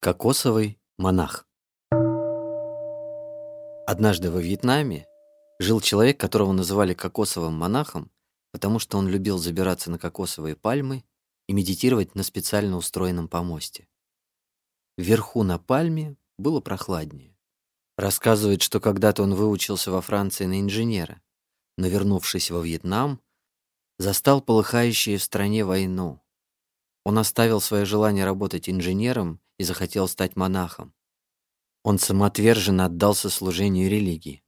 Кокосовый монах Однажды во Вьетнаме жил человек, которого называли кокосовым монахом, потому что он любил забираться на кокосовые пальмы и медитировать на специально устроенном помосте. Вверху на пальме было прохладнее. Рассказывает, что когда-то он выучился во Франции на инженера, но, вернувшись во Вьетнам, застал полыхающую в стране войну. Он оставил свое желание работать инженером и захотел стать монахом. Он самоотверженно отдался служению религии.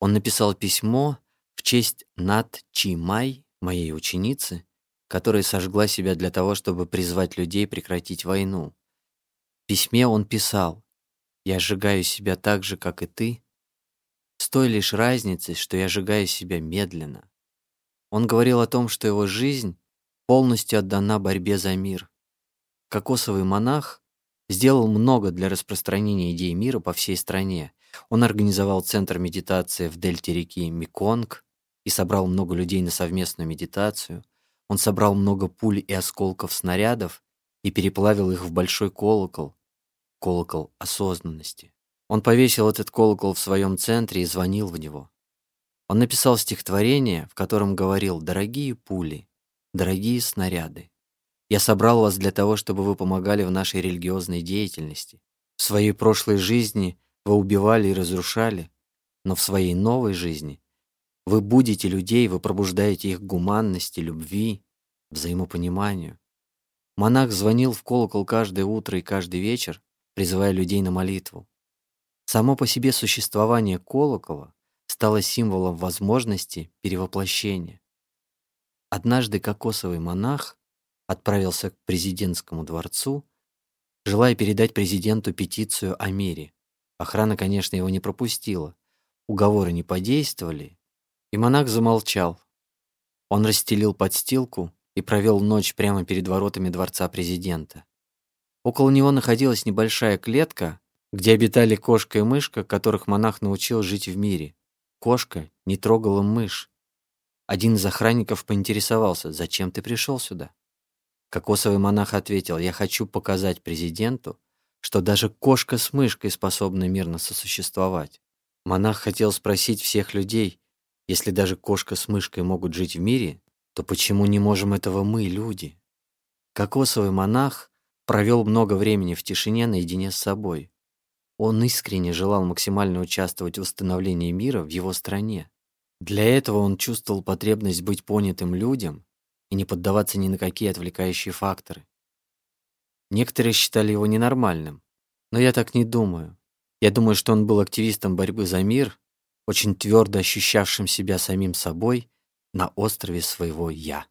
Он написал письмо в честь Нат Чи Май, моей ученицы, которая сожгла себя для того, чтобы призвать людей прекратить войну. В письме он писал «Я сжигаю себя так же, как и ты, с той лишь разницей, что я сжигаю себя медленно». Он говорил о том, что его жизнь полностью отдана борьбе за мир. Кокосовый монах сделал много для распространения идей мира по всей стране. Он организовал центр медитации в дельте реки Меконг и собрал много людей на совместную медитацию. Он собрал много пуль и осколков снарядов и переплавил их в большой колокол, колокол осознанности. Он повесил этот колокол в своем центре и звонил в него. Он написал стихотворение, в котором говорил «Дорогие пули, дорогие снаряды, я собрал вас для того, чтобы вы помогали в нашей религиозной деятельности. В своей прошлой жизни вы убивали и разрушали, но в своей новой жизни вы будете людей, вы пробуждаете их гуманности, любви, взаимопониманию. Монах звонил в колокол каждое утро и каждый вечер, призывая людей на молитву. Само по себе существование колокола стало символом возможности перевоплощения. Однажды кокосовый монах отправился к президентскому дворцу, желая передать президенту петицию о мире. Охрана, конечно, его не пропустила. Уговоры не подействовали, и монах замолчал. Он расстелил подстилку и провел ночь прямо перед воротами дворца президента. Около него находилась небольшая клетка, где обитали кошка и мышка, которых монах научил жить в мире. Кошка не трогала мышь. Один из охранников поинтересовался, зачем ты пришел сюда? Кокосовый монах ответил, я хочу показать президенту, что даже кошка с мышкой способны мирно сосуществовать. Монах хотел спросить всех людей, если даже кошка с мышкой могут жить в мире, то почему не можем этого мы, люди? Кокосовый монах провел много времени в тишине наедине с собой. Он искренне желал максимально участвовать в восстановлении мира в его стране. Для этого он чувствовал потребность быть понятым людям и не поддаваться ни на какие отвлекающие факторы. Некоторые считали его ненормальным, но я так не думаю. Я думаю, что он был активистом борьбы за мир, очень твердо ощущавшим себя самим собой на острове своего «я».